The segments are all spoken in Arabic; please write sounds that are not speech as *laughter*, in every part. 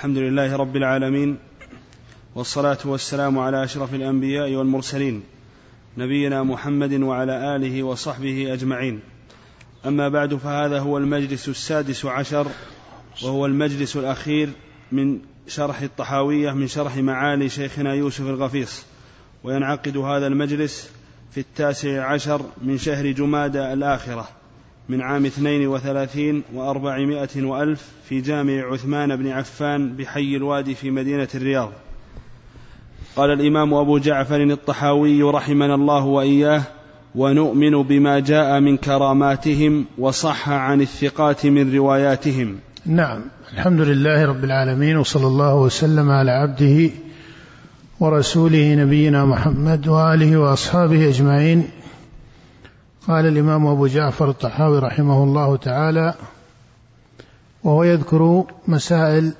الحمد لله رب العالمين والصلاة والسلام على أشرف الأنبياء والمرسلين نبينا محمد وعلى آله وصحبه أجمعين. أما بعد فهذا هو المجلس السادس عشر وهو المجلس الأخير من شرح الطحاوية من شرح معالي شيخنا يوسف الغفيص. وينعقد هذا المجلس في التاسع عشر من شهر جمادى الآخرة. من عام اثنين وثلاثين وأربعمائة وألف في جامع عثمان بن عفان بحي الوادي في مدينة الرياض. قال الإمام أبو جعفر الطحاوي رحمنا الله وإياه ونؤمن بما جاء من كراماتهم وصح عن الثقات من رواياتهم. نعم. الحمد لله رب العالمين وصلى الله وسلم على عبده ورسوله نبينا محمد وآله وأصحابه أجمعين. قال الإمام أبو جعفر الطحاوي رحمه الله تعالى وهو يذكر مسائل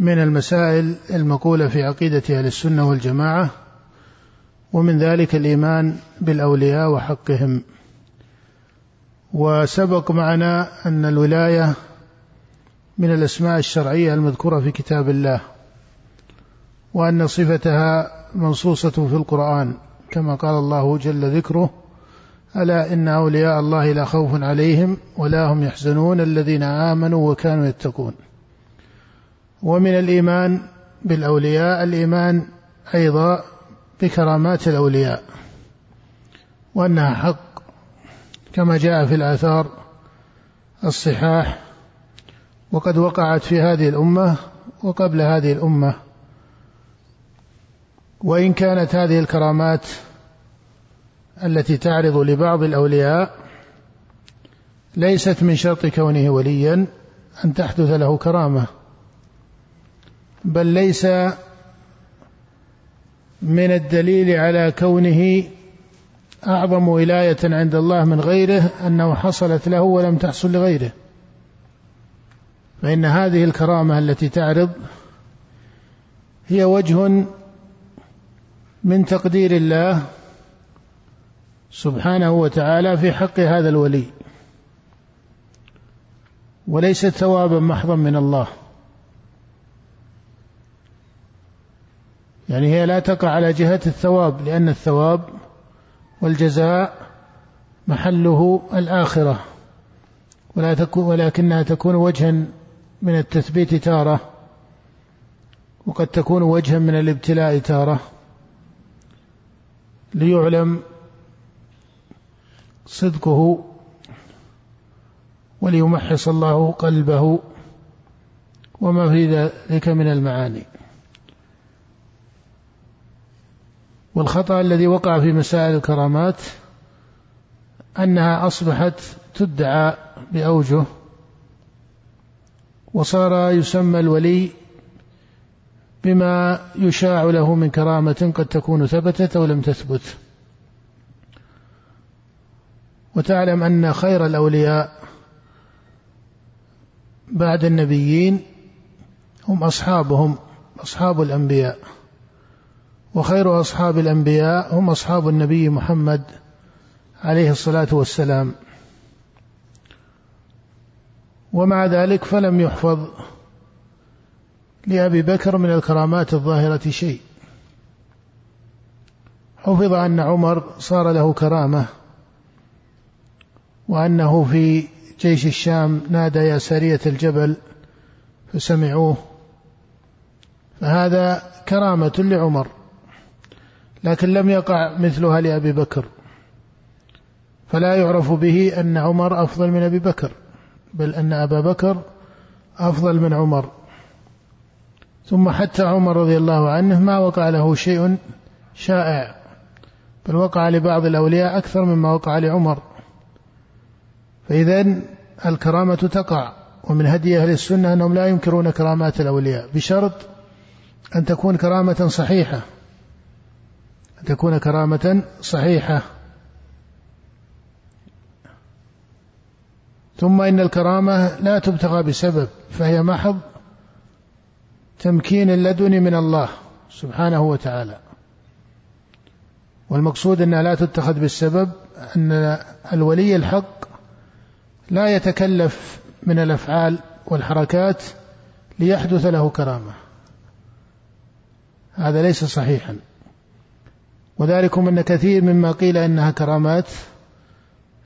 من المسائل المقولة في عقيدة أهل السنة والجماعة ومن ذلك الإيمان بالأولياء وحقهم. وسبق معنا أن الولاية من الأسماء الشرعية المذكورة في كتاب الله وأن صفتها منصوصة في القرآن كما قال الله جل ذكره ألا إن أولياء الله لا خوف عليهم ولا هم يحزنون الذين آمنوا وكانوا يتقون. ومن الإيمان بالأولياء الإيمان أيضا بكرامات الأولياء وأنها حق كما جاء في الآثار الصحاح وقد وقعت في هذه الأمة وقبل هذه الأمة. وإن كانت هذه الكرامات التي تعرض لبعض الأولياء ليست من شرط كونه وليا أن تحدث له كرامة بل ليس من الدليل على كونه أعظم ولاية عند الله من غيره أنه حصلت له ولم تحصل لغيره. فإن هذه الكرامة التي تعرض هي وجه من تقدير الله سبحانه وتعالى في حق هذا الولي. وليست ثوابا محضا من الله. يعني هي لا تقع على جهة الثواب لأن الثواب والجزاء محله الآخرة. ولا تكون ولكنها تكون وجها من التثبيت تارة وقد تكون وجها من الابتلاء تارة. ليعلم صدقه وليمحص الله قلبه وما في ذلك من المعاني. والخطأ الذي وقع في مسائل الكرامات أنها أصبحت تدعى بأوجه وصار يسمى الولي بما يشاع له من كرامة قد تكون ثبتت أو لم تثبت. وتعلم أن خير الأولياء بعد النبيين هم أصحابهم أصحاب الأنبياء. وخير أصحاب الأنبياء هم أصحاب النبي محمد عليه الصلاة والسلام. ومع ذلك فلم يحفظ لأبي بكر من الكرامات الظاهرة شيء. حفظ أن عمر صار له كرامة. وأنه في جيش الشام نادى يا سارية الجبل فسمعوه. فهذا كرامة لعمر لكن لم يقع مثلها لأبي بكر. فلا يعرف به أن عمر أفضل من أبي بكر بل أن أبا بكر أفضل من عمر. ثم حتى عمر رضي الله عنه ما وقع له شيء شائع بل وقع لبعض الأولياء أكثر مما وقع لعمر. فإذا الكرامة تقع ومن هدي أهل السنة أنهم لا ينكرون كرامات الأولياء بشرط أن تكون كرامة صحيحة. أن تكون كرامة صحيحة. ثم إن الكرامة لا تبتغى بسبب فهي محض تمكين اللدني من الله سبحانه وتعالى. والمقصود أنها لا تتخذ بالسبب أن الولي الحق لا يتكلف من الأفعال والحركات ليحدث له كرامة. هذا ليس صحيحا. وذلكم أن كثير مما قيل إنها كرامات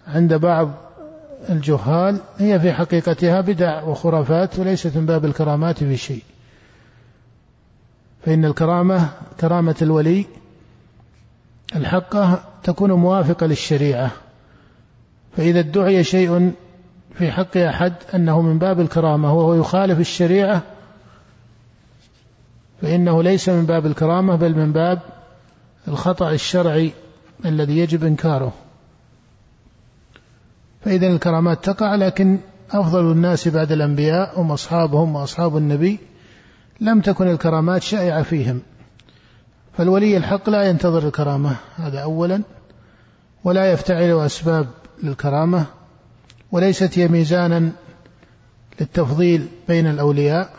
عند بعض الجهال هي في حقيقتها بدع وخرافات وليست من باب الكرامات في شيء. فإن الكرامة كرامة الولي الحقة تكون موافقة للشريعة. فإذا ادعي شيء في حق أحد أنه من باب الكرامة وهو يخالف الشريعة فإنه ليس من باب الكرامة بل من باب الخطأ الشرعي الذي يجب إنكاره. فإذا الكرامات تقع لكن أفضل الناس بعد الأنبياء هم أصحابهم وأصحاب النبي لم تكن الكرامات شائعة فيهم. فالولي الحق لا ينتظر الكرامة هذا أولا ولا يفتعل أسباب للكرامة. وليست هي ميزانا للتفضيل بين الأولياء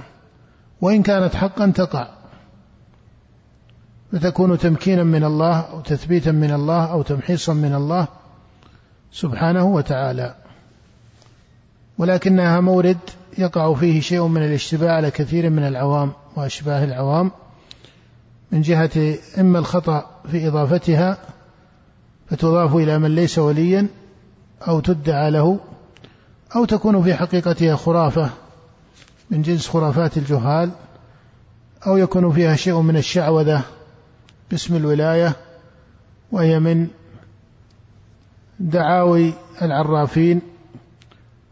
وإن كانت حقا تقع. فتكون تمكينا من الله أو تثبيتا من الله أو تمحيصا من الله سبحانه وتعالى. ولكنها مورد يقع فيه شيء من الاشتباه على كثير من العوام وأشباه العوام. من جهة إما الخطأ في إضافتها فتضاف إلى من ليس وليا أو تدعى له أو تكون في حقيقتها خرافة من جنس خرافات الجهال أو يكون فيها شيء من الشعوذة باسم الولاية وهي من دعاوي العرافين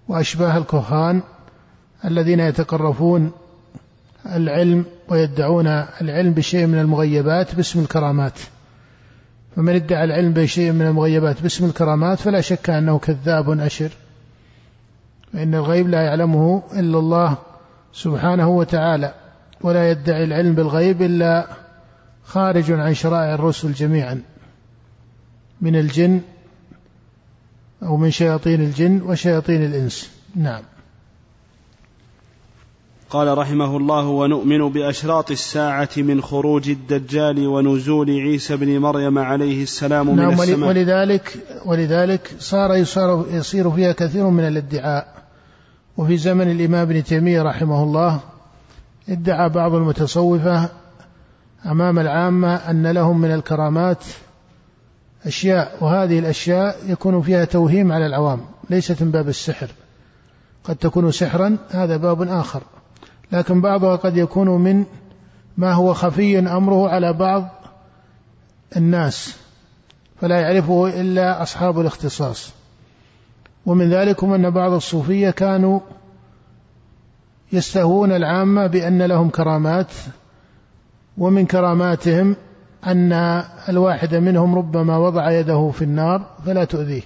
وأشباه الكهان الذين يتقرفون العلم ويدعون العلم بشيء من المغيبات باسم الكرامات. فمن ادعى العلم بشيء من المغيبات باسم الكرامات فلا شك أنه كذاب أشر. فإن الغيب لا يعلمه إلا الله سبحانه وتعالى ولا يدعي العلم بالغيب إلا خارج عن شرائع الرسل جميعا من الجن أو من شياطين الجن وشياطين الإنس. نعم. قال رحمه الله ونؤمن بأشراط الساعة من خروج الدجال ونزول عيسى بن مريم عليه السلام نعم من السماء. ولذلك ولذلك صار يصار يصير فيها كثير من الادعاء. وفي زمن الإمام ابن تيمية رحمه الله ادعى بعض المتصوفة أمام العامة أن لهم من الكرامات أشياء وهذه الأشياء يكون فيها توهيم على العوام ليست من باب السحر. قد تكون سحرا هذا باب آخر. لكن بعضها قد يكون من ما هو خفي أمره على بعض الناس فلا يعرفه إلا أصحاب الاختصاص. ومن ذلكم أن بعض الصوفية كانوا يستهون العامة بأن لهم كرامات ومن كراماتهم أن الواحد منهم ربما وضع يده في النار فلا تؤذيه.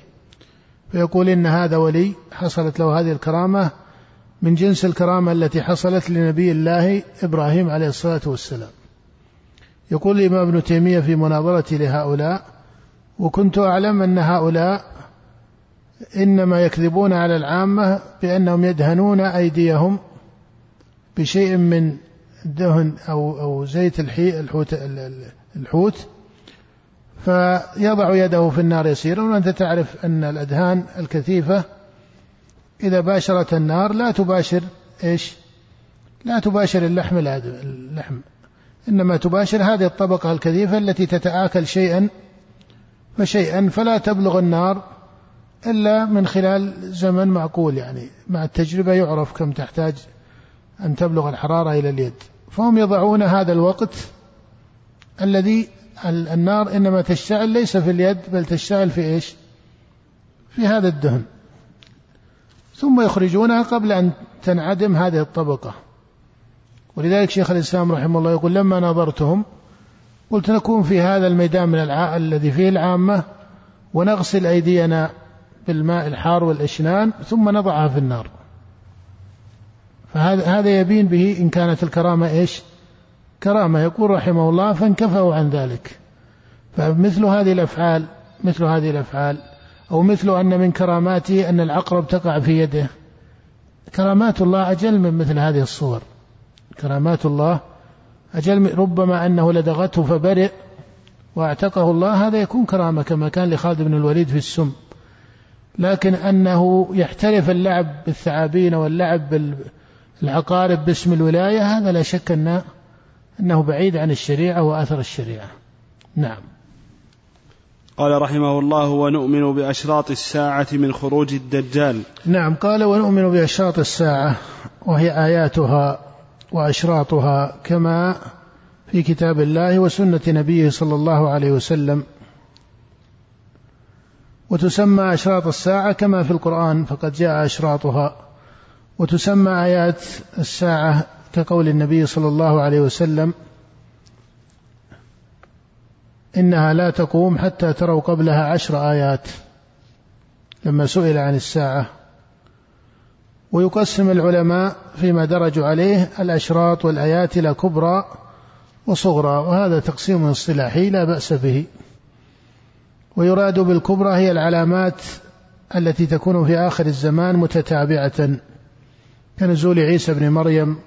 فيقول إن هذا ولي حصلت له هذه الكرامة من جنس الكرامة التي حصلت لنبي الله إبراهيم عليه الصلاة والسلام. يقول الإمام ابن تيمية في مناظرتي لهؤلاء وكنت أعلم أن هؤلاء إنما يكذبون على العامة بأنهم يدهنون أيديهم بشيء من دهن أو أو زيت الحوت الحوت فيضع يده في النار يسيرا. وأنت تعرف أن الأدهان الكثيفة إذا باشرت النار لا تباشر إيش؟ لا تباشر اللحم اللحم. إنما تباشر هذه الطبقة الكثيفة التي تتآكل شيئا فشيئا فلا تبلغ النار إلا من خلال زمن معقول يعني مع التجربة يعرف كم تحتاج أن تبلغ الحرارة إلى اليد. فهم يضعون هذا الوقت الذي النار إنما تشتعل ليس في اليد بل تشتعل في إيش؟ في هذا الدهن. ثم يخرجونها قبل أن تنعدم هذه الطبقة. ولذلك شيخ الإسلام رحمه الله يقول لما نظرتهم قلت نكون في هذا الميدان من. الذي فيه العامة ونغسل أيدينا بالماء الحار والإشنان ثم نضعها في النار. فهذا هذا يبين به إن كانت الكرامة إيش؟ كرامة. يقول رحمه الله فانكفوا عن ذلك. فمثل هذه الأفعال مثل هذه الأفعال أو مثل أن من كراماته أن العقرب تقع في يده. كرامات الله أجل من مثل هذه الصور. كرامات الله أجل ربما أنه لدغته فبرئ واعتقه الله هذا يكون كرامة كما كان لخالد بن الوليد في السم. لكن أنه يحترف اللعب بالثعابين واللعب العقارب باسم الولاية هذا لا شك أن أنه بعيد عن الشريعة وأثر الشريعة. نعم. قال رحمه الله ونؤمن بأشراط الساعة من خروج الدجال. نعم. قال ونؤمن بأشراط الساعة وهي آياتها وأشراطها كما في كتاب الله وسنة نبيه صلى الله عليه وسلم وتسمى أشراط الساعة كما في القرآن فقد جاء أشراطها. وتسمى آيات الساعة كقول النبي صلى الله عليه وسلم إنها لا تقوم حتى تروا قبلها عشر آيات. لما سئل عن الساعة ويقسم العلماء فيما درجوا عليه الأشراط والآيات إلى كبرى وصغرى وهذا تقسيم اصطلاحي لا بأس به. ويراد بالكبرى هي العلامات التي تكون في آخر الزمان متتابعة كنزول عيسى بن مريم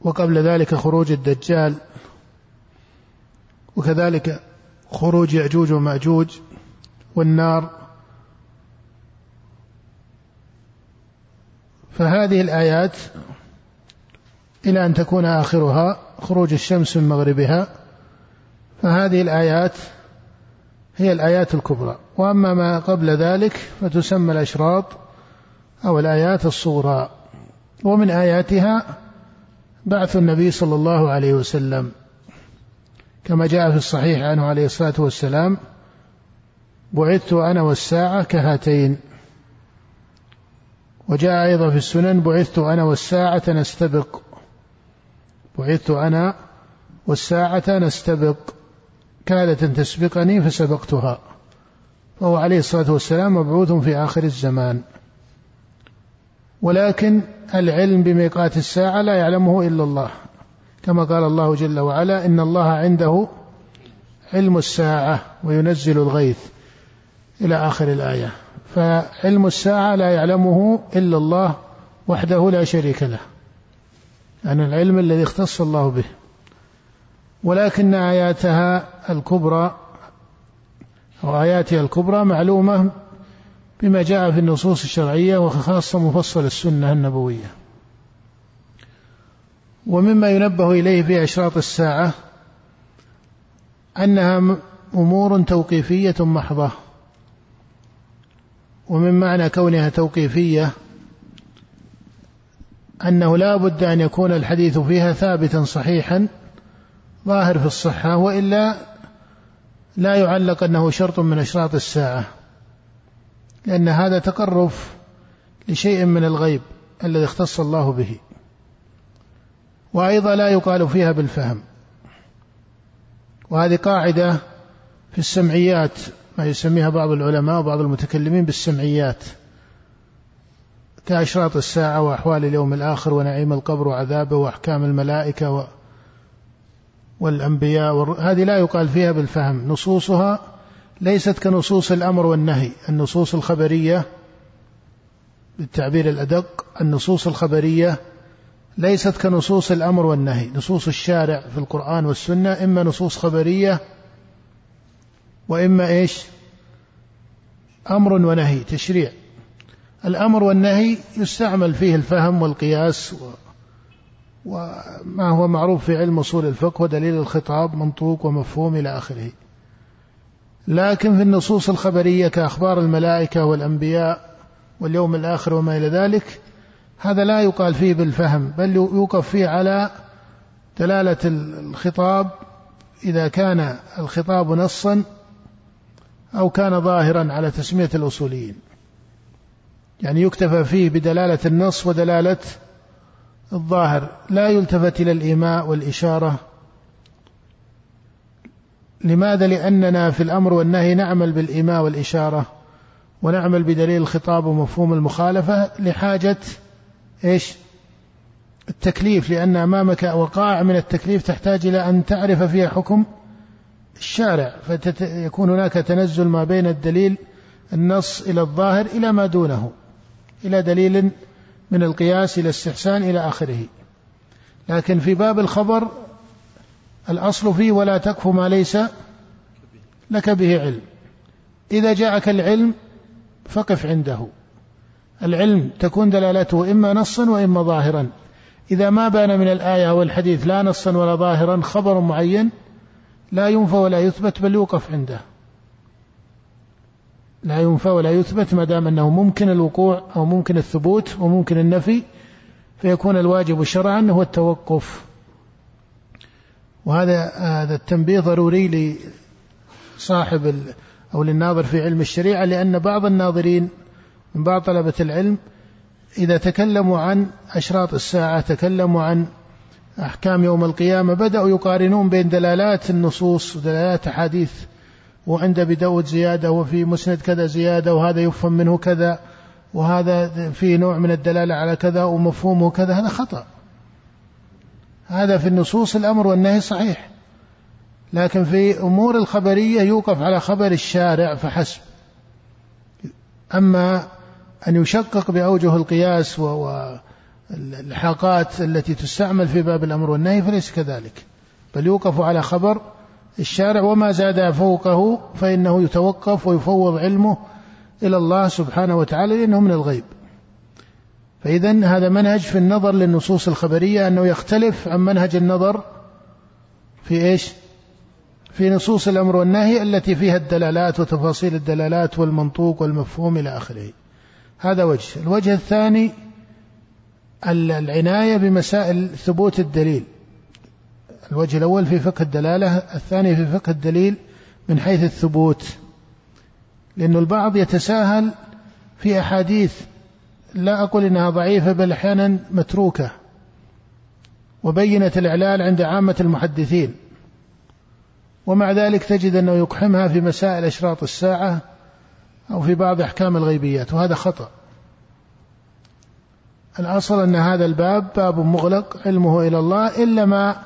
وقبل ذلك خروج الدجال وكذلك خروج يأجوج ومأجوج والنار. فهذه الآيات إلى أن تكون آخرها خروج الشمس من مغربها فهذه الآيات هي الآيات الكبرى. وأما ما قبل ذلك فتسمى الأشراط أو الآيات الصغرى. ومن آياتها بعث النبي صلى الله عليه وسلم كما جاء في الصحيح عنه عليه الصلاة والسلام بعثت أنا والساعة كهاتين وجاء أيضا في السنن بعثت أنا والساعة نستبق بعثت أنا والساعة نستبق كادت أن تسبقني فسبقتها. فهو عليه الصلاة والسلام مبعوث في آخر الزمان. ولكن العلم بميقات الساعة لا يعلمه إلا الله. كما قال الله جل وعلا إن الله عنده علم الساعة وينزل الغيث إلى آخر الآية. فعلم الساعة لا يعلمه إلا الله وحده لا شريك له. يعني العلم الذي اختص الله به. ولكن آياتها الكبرى أو آياتها الكبرى معلومة بما جاء في النصوص الشرعية وخاصة مفصل السنة النبوية. ومما ينبه إليه في أشراط الساعة أنها أمور توقيفية محضة. ومن معنى كونها توقيفية أنه لا بد أن يكون الحديث فيها ثابتا صحيحا ظاهر في الصحة وإلا لا يعلق أنه شرط من أشراط الساعة لأن هذا تقرف لشيء من الغيب الذي اختص الله به. وأيضا لا يقال فيها بالفهم. وهذه قاعدة في السمعيات ما يسميها بعض العلماء وبعض المتكلمين بالسمعيات كأشراط الساعة وأحوال اليوم الآخر ونعيم القبر وعذابه وأحكام الملائكة والأنبياء هذه لا يقال فيها بالفهم. نصوصها ليست كنصوص الأمر والنهي. النصوص الخبرية بالتعبير الأدق النصوص الخبرية ليست كنصوص الأمر والنهي. نصوص الشارع في القرآن والسنة إما نصوص خبرية وإما إيش؟ أمر ونهي تشريع. الأمر والنهي يستعمل فيه الفهم والقياس وما هو معروف في علم أصول الفقه ودليل الخطاب منطوق ومفهوم إلى آخره. لكن في النصوص الخبرية كأخبار الملائكة والأنبياء واليوم الآخر وما إلى ذلك هذا لا يقال فيه بالفهم بل يوقف فيه على دلالة الخطاب إذا كان الخطاب نصا أو كان ظاهرا على تسمية الأصوليين. يعني يكتفى فيه بدلالة النص ودلالة الظاهر لا يلتفت إلى الإيماء والإشارة. لماذا؟ لأننا في الأمر والنهي نعمل بالإيماء والإشارة ونعمل بدليل الخطاب ومفهوم المخالفة لحاجة إيش؟ التكليف لأن أمامك وقائع من التكليف تحتاج إلى أن تعرف فيها حكم الشارع فيكون هناك تنزل ما بين الدليل النص إلى الظاهر إلى ما دونه إلى دليل من القياس إلى استحسان إلى آخره. لكن في باب الخبر الأصل فيه ولا تكف ما ليس لك به علم. إذا جاءك العلم فقف عنده. العلم تكون دلالته إما نصا وإما ظاهرا. إذا ما بان من الآية أو الحديث لا نصا ولا ظاهرا خبر معين لا ينفى ولا يثبت بل يوقف عنده. لا ينفى ولا يثبت ما دام أنه ممكن الوقوع أو ممكن الثبوت وممكن النفي فيكون الواجب شرعا هو التوقف. وهذا هذا التنبيه ضروري لصاحب أو للناظر في علم الشريعة لأن بعض الناظرين من بعض طلبة العلم إذا تكلموا عن أشراط الساعة تكلموا عن أحكام يوم القيامة بدأوا يقارنون بين دلالات النصوص ودلالات أحاديث وعند بداود زيادة وفي مسند كذا زيادة وهذا يفهم منه كذا وهذا في نوع من الدلالة على كذا ومفهومه كذا هذا خطأ. هذا في النصوص الأمر والنهي صحيح. لكن في أمور الخبرية يوقف على خبر الشارع فحسب. أما أن يشقق بأوجه القياس والحاقات التي تستعمل في باب الأمر والنهي فليس كذلك. بل يوقف على خبر الشارع وما زاد فوقه فإنه يتوقف ويفوض علمه إلى الله سبحانه وتعالى لأنه من الغيب. فإذا هذا منهج في النظر للنصوص الخبرية أنه يختلف عن منهج النظر في إيش؟ في نصوص الأمر والنهي التي فيها الدلالات وتفاصيل الدلالات والمنطوق والمفهوم إلى آخره. هذا وجه. الوجه الثاني العناية بمسائل ثبوت الدليل. الوجه الأول في فقه الدلالة الثاني في فقه الدليل من حيث الثبوت. لأن البعض يتساهل في أحاديث لا أقول إنها ضعيفة بل أحيانا متروكة وبينت الإعلال عند عامة المحدثين. ومع ذلك تجد أنه يقحمها في مسائل أشراط الساعة أو في بعض أحكام الغيبيات وهذا خطأ. الأصل أن هذا الباب باب مغلق علمه إلى الله إلا ما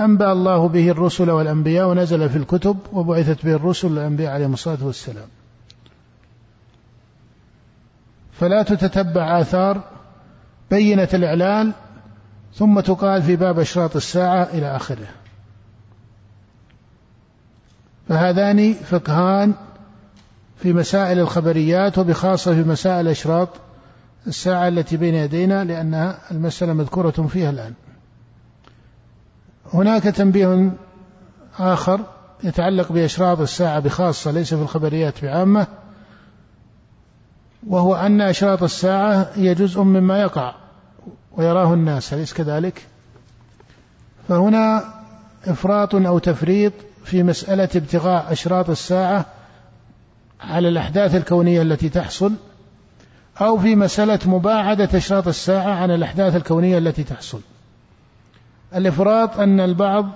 أنبأ الله به الرسل والأنبياء ونزل في الكتب وبعثت به الرسل والأنبياء عليهم الصلاة والسلام. فلا تتتبع آثار بينة الإعلان ثم تقال في باب أشراط الساعة إلى آخره. فهذان فقهان في مسائل الخبريات وبخاصة في مسائل أشراط الساعة التي بين يدينا لأن المسألة مذكورة فيها الآن. هناك تنبيه آخر يتعلق بأشراط الساعة بخاصة ليس في الخبريات بعامة وهو أن أشراط الساعة هي جزء مما يقع ويراه الناس أليس كذلك؟ فهنا إفراط أو تفريط في مسألة ابتغاء أشراط الساعة على الأحداث الكونية التي تحصل أو في مسألة مباعدة أشراط الساعة عن الأحداث الكونية التي تحصل الإفراط أن البعض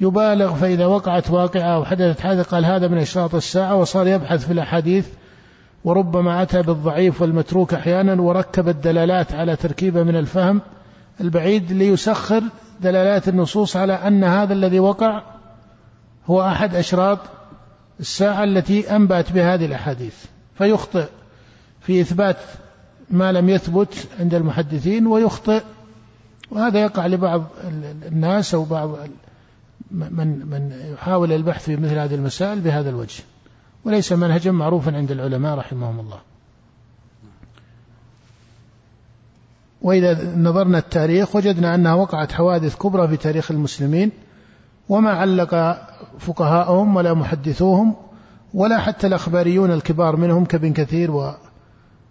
يبالغ فإذا وقعت واقعة أو حدثت حادثة قال هذا من أشراط الساعة وصار يبحث في الأحاديث وربما أتى بالضعيف والمتروك أحيانا وركب الدلالات على تركيبة من الفهم البعيد ليسخر دلالات النصوص على أن هذا الذي وقع هو أحد أشراط الساعة التي أنبأت بهذه الأحاديث. فيخطئ في إثبات ما لم يثبت عند المحدثين ويخطئ وهذا يقع لبعض الناس أو بعض من من يحاول البحث في مثل هذه المسائل بهذا الوجه. وليس منهجا معروفا عند العلماء رحمهم الله. وإذا نظرنا التاريخ وجدنا أنها وقعت حوادث كبرى في تاريخ المسلمين وما علق فقهاءهم ولا محدثوهم ولا حتى الأخباريون الكبار منهم كابن كثير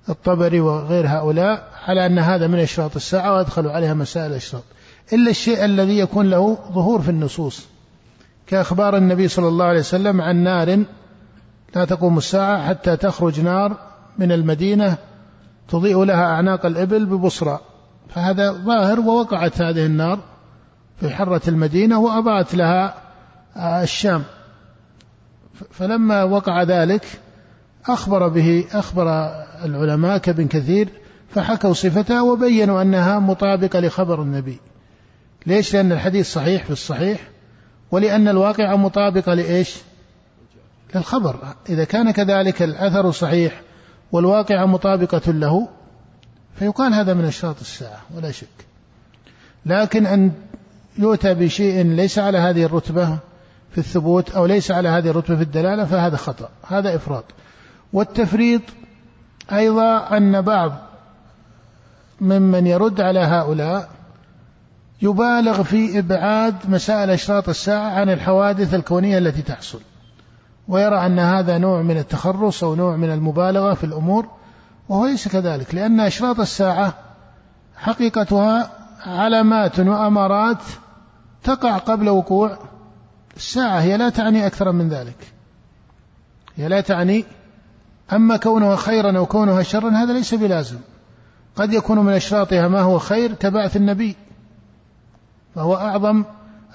والطبري وغير هؤلاء على أن هذا من أشراط الساعة وأدخلوا عليها مسائل الأشراط. إلا الشيء الذي يكون له ظهور في النصوص. كأخبار النبي صلى الله عليه وسلم عن نار لا تقوم الساعة حتى تخرج نار من المدينة تضيء لها أعناق الإبل ببصرى فهذا ظاهر ووقعت هذه النار في حرة المدينة وأضاءت لها الشام. فلما وقع ذلك أخبر به أخبر العلماء كابن كثير فحكوا صفتها وبينوا أنها مطابقة لخبر النبي. ليش؟ لأن الحديث صحيح في الصحيح ولأن الواقع مطابقة لإيش؟ للخبر. إذا كان كذلك الأثر صحيح والواقع مطابقة له فيقال هذا من أشراط الساعة ولا شك. لكن أن يؤتى بشيء ليس على هذه الرتبة في الثبوت أو ليس على هذه الرتبة في الدلالة فهذا خطأ هذا إفراط. والتفريط أيضا أن بعض ممن يرد على هؤلاء يبالغ في إبعاد مسائل أشراط الساعة عن الحوادث الكونية التي تحصل ويرى أن هذا نوع من التخرص أو نوع من المبالغة في الأمور وهو ليس كذلك لأن أشراط الساعة حقيقتها علامات وأمارات تقع قبل وقوع الساعة هي لا تعني أكثر من ذلك هي لا تعني أما كونها خيرا أو كونها شرا هذا ليس بلازم. قد يكون من أشراطها ما هو خير كبعث النبي. فهو أعظم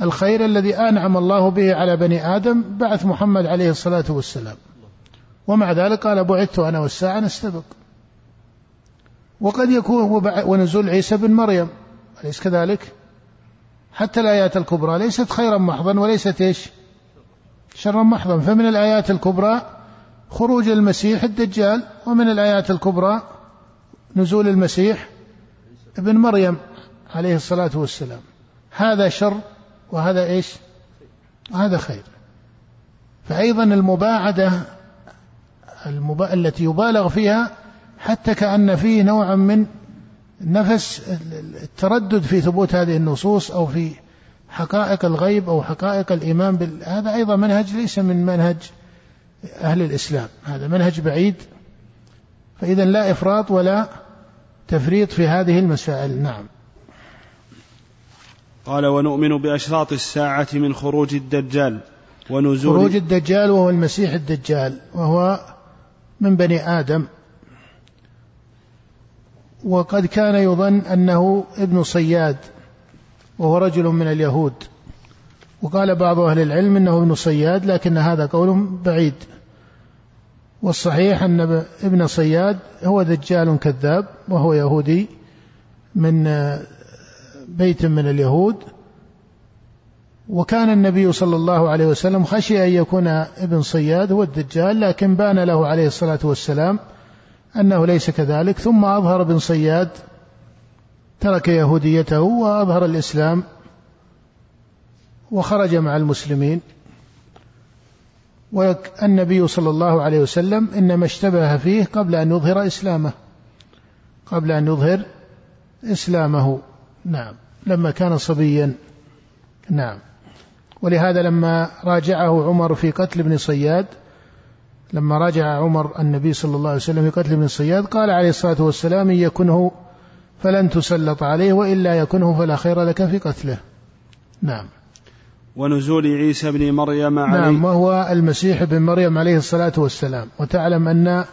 الخير الذي أنعم الله به على بني آدم بعث محمد عليه الصلاة والسلام. ومع ذلك قال بعثت أنا والساعة نستبق. وقد يكون ونزول عيسى بن مريم. أليس كذلك؟ حتى الآيات الكبرى ليست خيرا محضا وليست إيش؟ شرا محضا. فمن الآيات الكبرى خروج المسيح الدجال ومن الآيات الكبرى نزول المسيح ابن مريم عليه الصلاة والسلام هذا شر وهذا إيش؟ هذا خير فأيضا المباعدة المبا... التي يبالغ فيها حتى كأن فيه نوعا من نفس التردد في ثبوت هذه النصوص أو في حقائق الغيب أو حقائق الإيمان بال... هذا أيضا منهج ليس من منهج أهل الإسلام. هذا منهج بعيد. فإذا لا إفراط ولا تفريط في هذه المسائل. نعم. قال ونؤمن بأشراط الساعة من خروج الدجال ونزول خروج الدجال وهو المسيح الدجال وهو من بني آدم. وقد كان يظن أنه ابن صياد وهو رجل من اليهود. وقال بعض أهل العلم أنه ابن صياد لكن هذا قول بعيد. والصحيح أن ابن صياد هو دجال كذاب وهو يهودي من بيت من اليهود. وكان النبي صلى الله عليه وسلم خشي أن يكون ابن صياد هو الدجال لكن بان له عليه الصلاة والسلام أنه ليس كذلك. ثم أظهر ابن صياد ترك يهوديته وأظهر الإسلام وخرج مع المسلمين. والنبي صلى الله عليه وسلم إنما اشتبه فيه قبل أن يظهر إسلامه. قبل أن يظهر إسلامه. نعم. لما كان صبيا. نعم. ولهذا لما راجعه عمر في قتل ابن صياد لما راجع عمر النبي صلى الله عليه وسلم في قتل ابن صياد قال عليه الصلاة والسلام إن يكنه فلن تسلط عليه وإلا يكنه فلا خير لك في قتله. نعم. ونزول عيسى بن مريم عليه نعم وهو المسيح بن مريم عليه الصلاة والسلام. وتعلم أن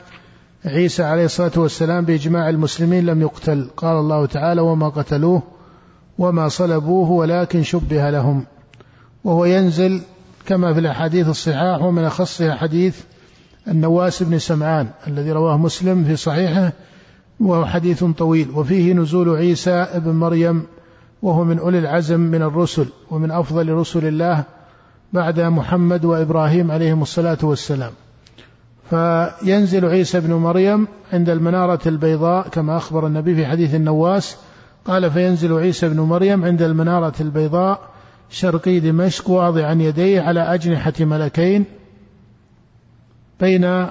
عيسى عليه الصلاة والسلام بإجماع المسلمين لم يقتل. قال الله تعالى وما قتلوه وما صلبوه ولكن شبه لهم وهو ينزل كما في الأحاديث الصحاح ومن أخصها حديث النواس بن سمعان الذي رواه مسلم في صحيحه وهو حديث طويل. وفيه نزول عيسى بن مريم وهو من أولي العزم من الرسل ومن أفضل رسل الله بعد محمد وإبراهيم عليهم الصلاة والسلام. فينزل عيسى بن مريم عند المنارة البيضاء كما أخبر النبي في حديث النواس. قال فينزل عيسى بن مريم عند المنارة البيضاء شرقي دمشق واضعا يديه على أجنحة ملكين بين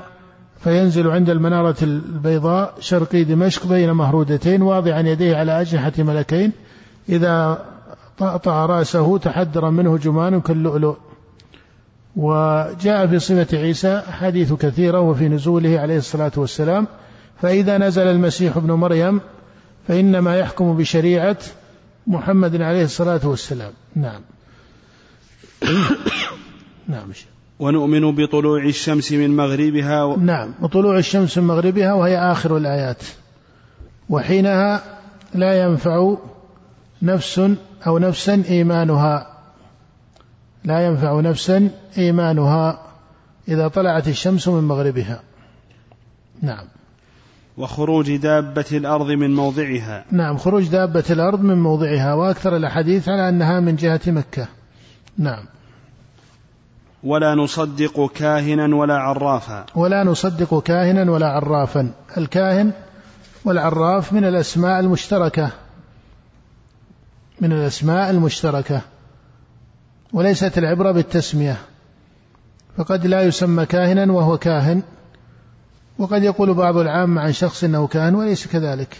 فينزل عند المنارة البيضاء شرقي دمشق بين مهرودتين واضعا يديه على أجنحة ملكين إذا طأطأ رأسه تحدر منه جمان كاللؤلؤ. وجاء في صفة عيسى حديث كثيرة وفي نزوله عليه الصلاة والسلام فإذا نزل المسيح ابن مريم فإنما يحكم بشريعة محمد عليه الصلاة والسلام. نعم. *coughs* نعم ونؤمن بطلوع الشمس من مغربها و... نعم وطلوع الشمس من مغربها وهي آخر الآيات. وحينها لا ينفع نفس أو نفسا إيمانها. لا ينفع نفسا إيمانها إذا طلعت الشمس من مغربها. نعم. وخروج دابة الأرض من موضعها. نعم خروج دابة الأرض من موضعها. وأكثر الأحاديث على أنها من جهة مكة. نعم. ولا نصدق كاهنا ولا عرافا. ولا نصدق كاهنا ولا عرافا. الكاهن والعراف من الأسماء المشتركة. من الأسماء المشتركة وليست العبرة بالتسمية فقد لا يسمى كاهنا وهو كاهن وقد يقول بعض العامة عن شخص أنه كاهن وليس كذلك.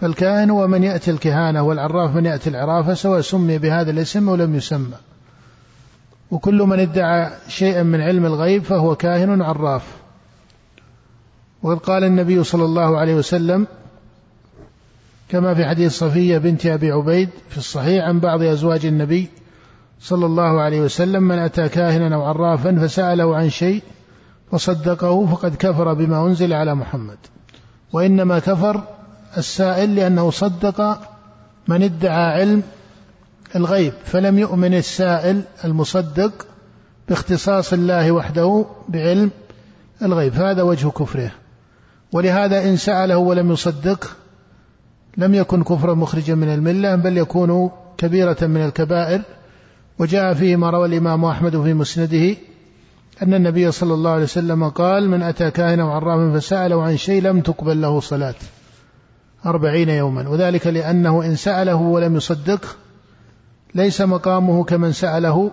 فالكاهن هو من يأتي الكهانة والعراف من يأتي العرافة سواء سمي بهذا الاسم أو لم يسمى. وكل من ادعى شيئا من علم الغيب فهو كاهن عراف. وقد قال النبي صلى الله عليه وسلم كما في حديث صفية بنت أبي عبيد في الصحيح عن بعض أزواج النبي صلى الله عليه وسلم من أتى كاهنا أو عرافا فسأله عن شيء فصدقه فقد كفر بما أنزل على محمد. وإنما كفر السائل لأنه صدق من ادعى علم الغيب فلم يؤمن السائل المصدق باختصاص الله وحده بعلم الغيب. هذا وجه كفره. ولهذا إن سأله ولم يصدق لم يكن كفرا مخرجا من الملة بل يكون كبيرة من الكبائر. وجاء فيه ما روى الإمام أحمد في مسنده أن النبي صلى الله عليه وسلم قال من أتى كاهنا وعرافا فسأله عن شيء لم تقبل له صلاة أربعين يوما. وذلك لأنه إن سأله ولم يصدقه ليس مقامه كمن سأله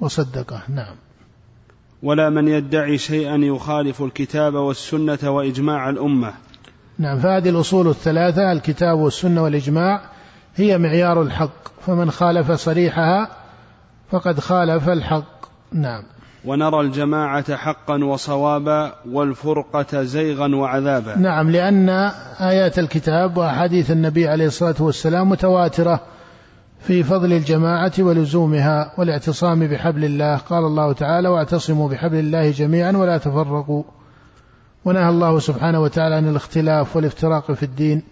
وصدقه. نعم. ولا من يدعي شيئا يخالف الكتاب والسنة وإجماع الأمة. نعم فهذه الأصول الثلاثة الكتاب والسنة والإجماع هي معيار الحق. فمن خالف صريحها فقد خالف الحق. نعم. ونرى الجماعة حقا وصوابا والفرقة زيغا وعذابا. نعم لأن آيات الكتاب وأحاديث النبي عليه الصلاة والسلام متواترة في فضل الجماعة ولزومها والاعتصام بحبل الله. قال الله تعالى واعتصموا بحبل الله جميعا ولا تفرقوا. ونهى الله سبحانه وتعالى عن الاختلاف والافتراق في الدين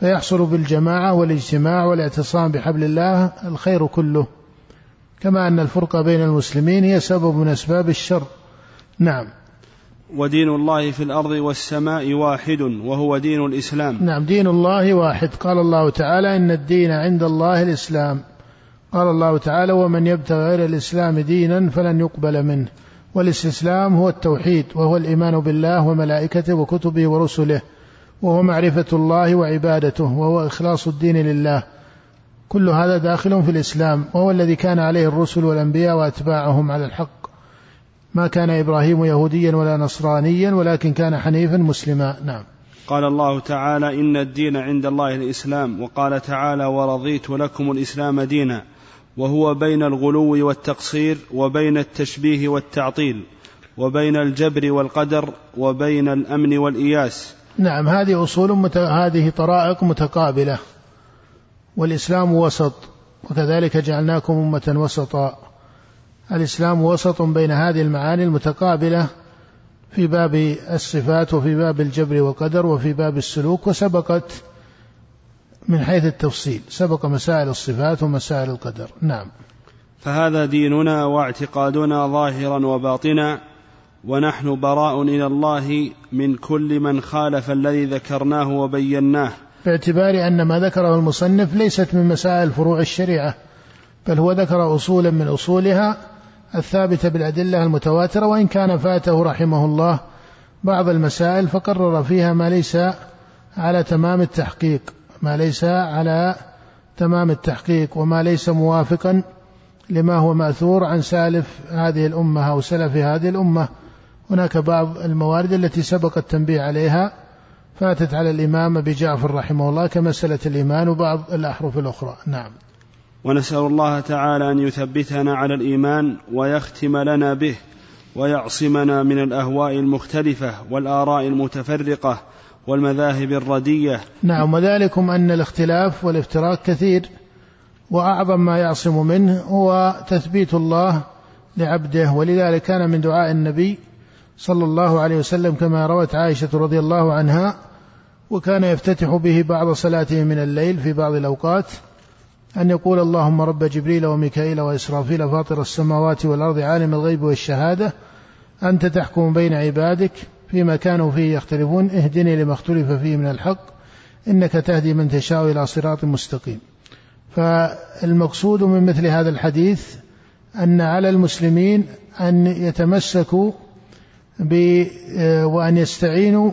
فيحصل بالجماعة والاجتماع والاعتصام بحبل الله الخير كله كما أن الفرقة بين المسلمين هي سبب من أسباب الشر. نعم. ودين الله في الأرض والسماء واحد وهو دين الإسلام. نعم دين الله واحد. قال الله تعالى إن الدين عند الله الإسلام. قال الله تعالى ومن يبتغي غير الإسلام دينا فلن يقبل منه. والاستسلام هو التوحيد وهو الإيمان بالله وملائكته وكتبه ورسله وهو معرفة الله وعبادته وهو إخلاص الدين لله. كل هذا داخل في الإسلام وهو الذي كان عليه الرسل والأنبياء وأتباعهم على الحق. ما كان إبراهيم يهوديا ولا نصرانيا ولكن كان حنيفا مسلما. نعم. قال الله تعالى إن الدين عند الله الإسلام. وقال تعالى ورضيت لكم الإسلام دينا. وهو بين الغلو والتقصير وبين التشبيه والتعطيل وبين الجبر والقدر وبين الأمن والإياس. نعم هذه أصول مت... هذه طرائق متقابلة. والإسلام وسط وكذلك جعلناكم أمة وسطا. الإسلام وسط بين هذه المعاني المتقابلة في باب الصفات وفي باب الجبر والقدر وفي باب السلوك وسبقت من حيث التفصيل. سبق مسائل الصفات ومسائل القدر. نعم. فهذا ديننا واعتقادنا ظاهرا وباطنا ونحن براء إلى الله من كل من خالف الذي ذكرناه وبيناه. باعتبار أن ما ذكره المصنف ليست من مسائل فروع الشريعة بل هو ذكر أصولا من أصولها الثابتة بالأدلة المتواترة وإن كان فاته رحمه الله بعض المسائل فقرر فيها ما ليس على تمام التحقيق. ما ليس على تمام التحقيق وما ليس موافقا لما هو مأثور عن سالف هذه الأمة أو سلف هذه الأمة. هناك بعض الموارد التي سبق التنبيه عليها فاتت على الإمام أبي جعفر رحمه الله كمسألة الإيمان وبعض الأحرف الأخرى. نعم. ونسأل الله تعالى أن يثبتنا على الإيمان ويختم لنا به ويعصمنا من الأهواء المختلفة والآراء المتفرقة والمذاهب الردية. نعم وذلكم أن الاختلاف والافتراق كثير وأعظم ما يعصم منه هو تثبيت الله لعبده. ولذلك كان من دعاء النبي صلى الله عليه وسلم كما روت عائشة رضي الله عنها وكان يفتتح به بعض صلاته من الليل في بعض الأوقات أن يقول اللهم رب جبريل وميكائيل وإسرافيل فاطر السماوات والأرض عالم الغيب والشهادة أنت تحكم بين عبادك فيما كانوا فيه يختلفون اهدني لما اختلف فيه من الحق إنك تهدي من تشاء إلى صراط مستقيم. فالمقصود من مثل هذا الحديث أن على المسلمين أن يتمسكوا وأن يستعينوا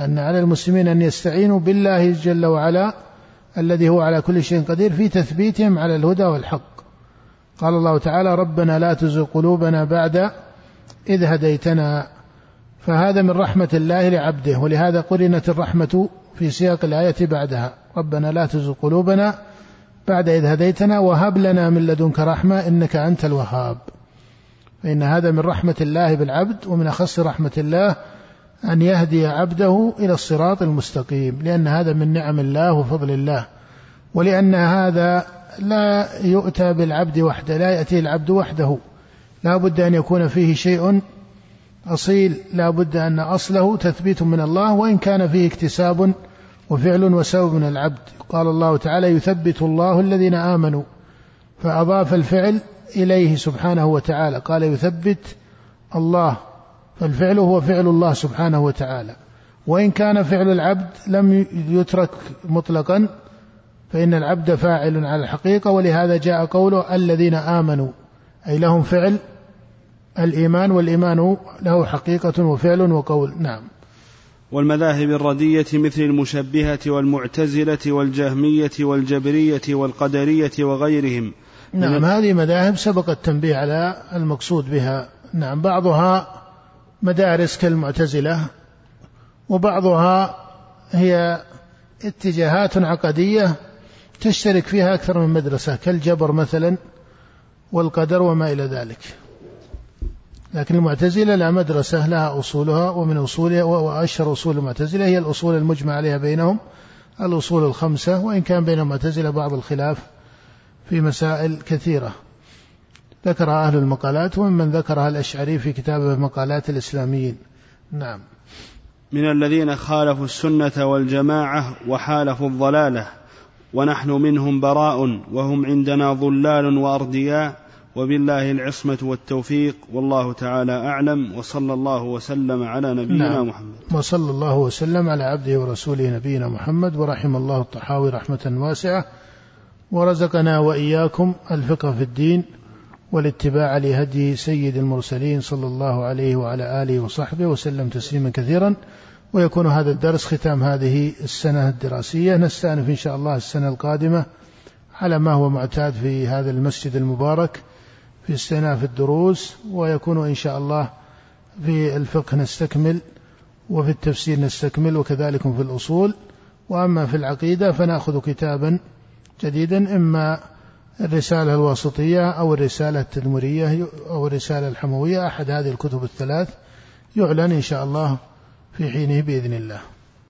أن على المسلمين أن يستعينوا بالله جل وعلا الذي هو على كل شيء قدير في تثبيتهم على الهدى والحق. قال الله تعالى ربنا لا تزغ قلوبنا بعد إذ هديتنا فهذا من رحمة الله لعبده ولهذا قرنت الرحمة في سياق الآية بعدها. ربنا لا تزغ قلوبنا بعد إذ هديتنا وهب لنا من لدنك رحمة إنك أنت الوهاب. فإن هذا من رحمة الله بالعبد ومن أخص رحمة الله أن يهدي عبده إلى الصراط المستقيم لأن هذا من نعم الله وفضل الله. ولأن هذا لا يؤتى بالعبد وحده لا يأتي العبد وحده. لا بد أن يكون فيه شيء أصيل لا بد أن أصله تثبيت من الله وإن كان فيه اكتساب وفعل وسبب من العبد. قال الله تعالى يثبت الله الذين آمنوا. فأضاف الفعل إليه سبحانه وتعالى. قال يثبت الله. فالفعل هو فعل الله سبحانه وتعالى. وإن كان فعل العبد لم يترك مطلقا فإن العبد فاعل على الحقيقة. ولهذا جاء قوله الذين آمنوا. أي لهم فعل الإيمان والإيمان له حقيقة وفعل وقول نعم. والمذاهب الردية مثل المشبهة والمعتزلة والجهمية والجبرية والقدرية وغيرهم. نعم هذه مذاهب سبق التنبيه على المقصود بها. نعم بعضها مدارس كالمعتزلة وبعضها هي اتجاهات عقدية تشترك فيها أكثر من مدرسة كالجبر مثلا والقدر وما إلى ذلك. لكن المعتزلة لا مدرسة لها أصولها ومن أصولها وأشهر أصول المعتزلة هي الأصول المجمع عليها بينهم الأصول الخمسة وإن كان بين المعتزلة بعض الخلاف في مسائل كثيرة. ذكرها أهل المقالات وممن ذكرها الأشعري في كتابه مقالات الإسلاميين. نعم. من الذين خالفوا السنة والجماعة وحالفوا الضلالة ونحن منهم براء وهم عندنا ضلال وأردياء وبالله العصمة والتوفيق والله تعالى أعلم وصلى الله وسلم على نبينا نعم. محمد. وصلى الله وسلم على عبده ورسوله نبينا محمد ورحم الله الطحاوي رحمة واسعة ورزقنا وإياكم الفقه في الدين والاتباع لهدي سيد المرسلين صلى الله عليه وعلى آله وصحبه وسلم تسليما كثيرا. ويكون هذا الدرس ختام هذه السنة الدراسية. نستأنف إن شاء الله السنة القادمة على ما هو معتاد في هذا المسجد المبارك. في استئناف الدروس ويكون إن شاء الله في الفقه نستكمل وفي التفسير نستكمل وكذلك في الأصول. وأما في العقيدة فنأخذ كتابا جديدا إما الرسالة الواسطية أو الرسالة التدمرية أو الرسالة الحموية أحد هذه الكتب الثلاث يعلن إن شاء الله في حينه بإذن الله.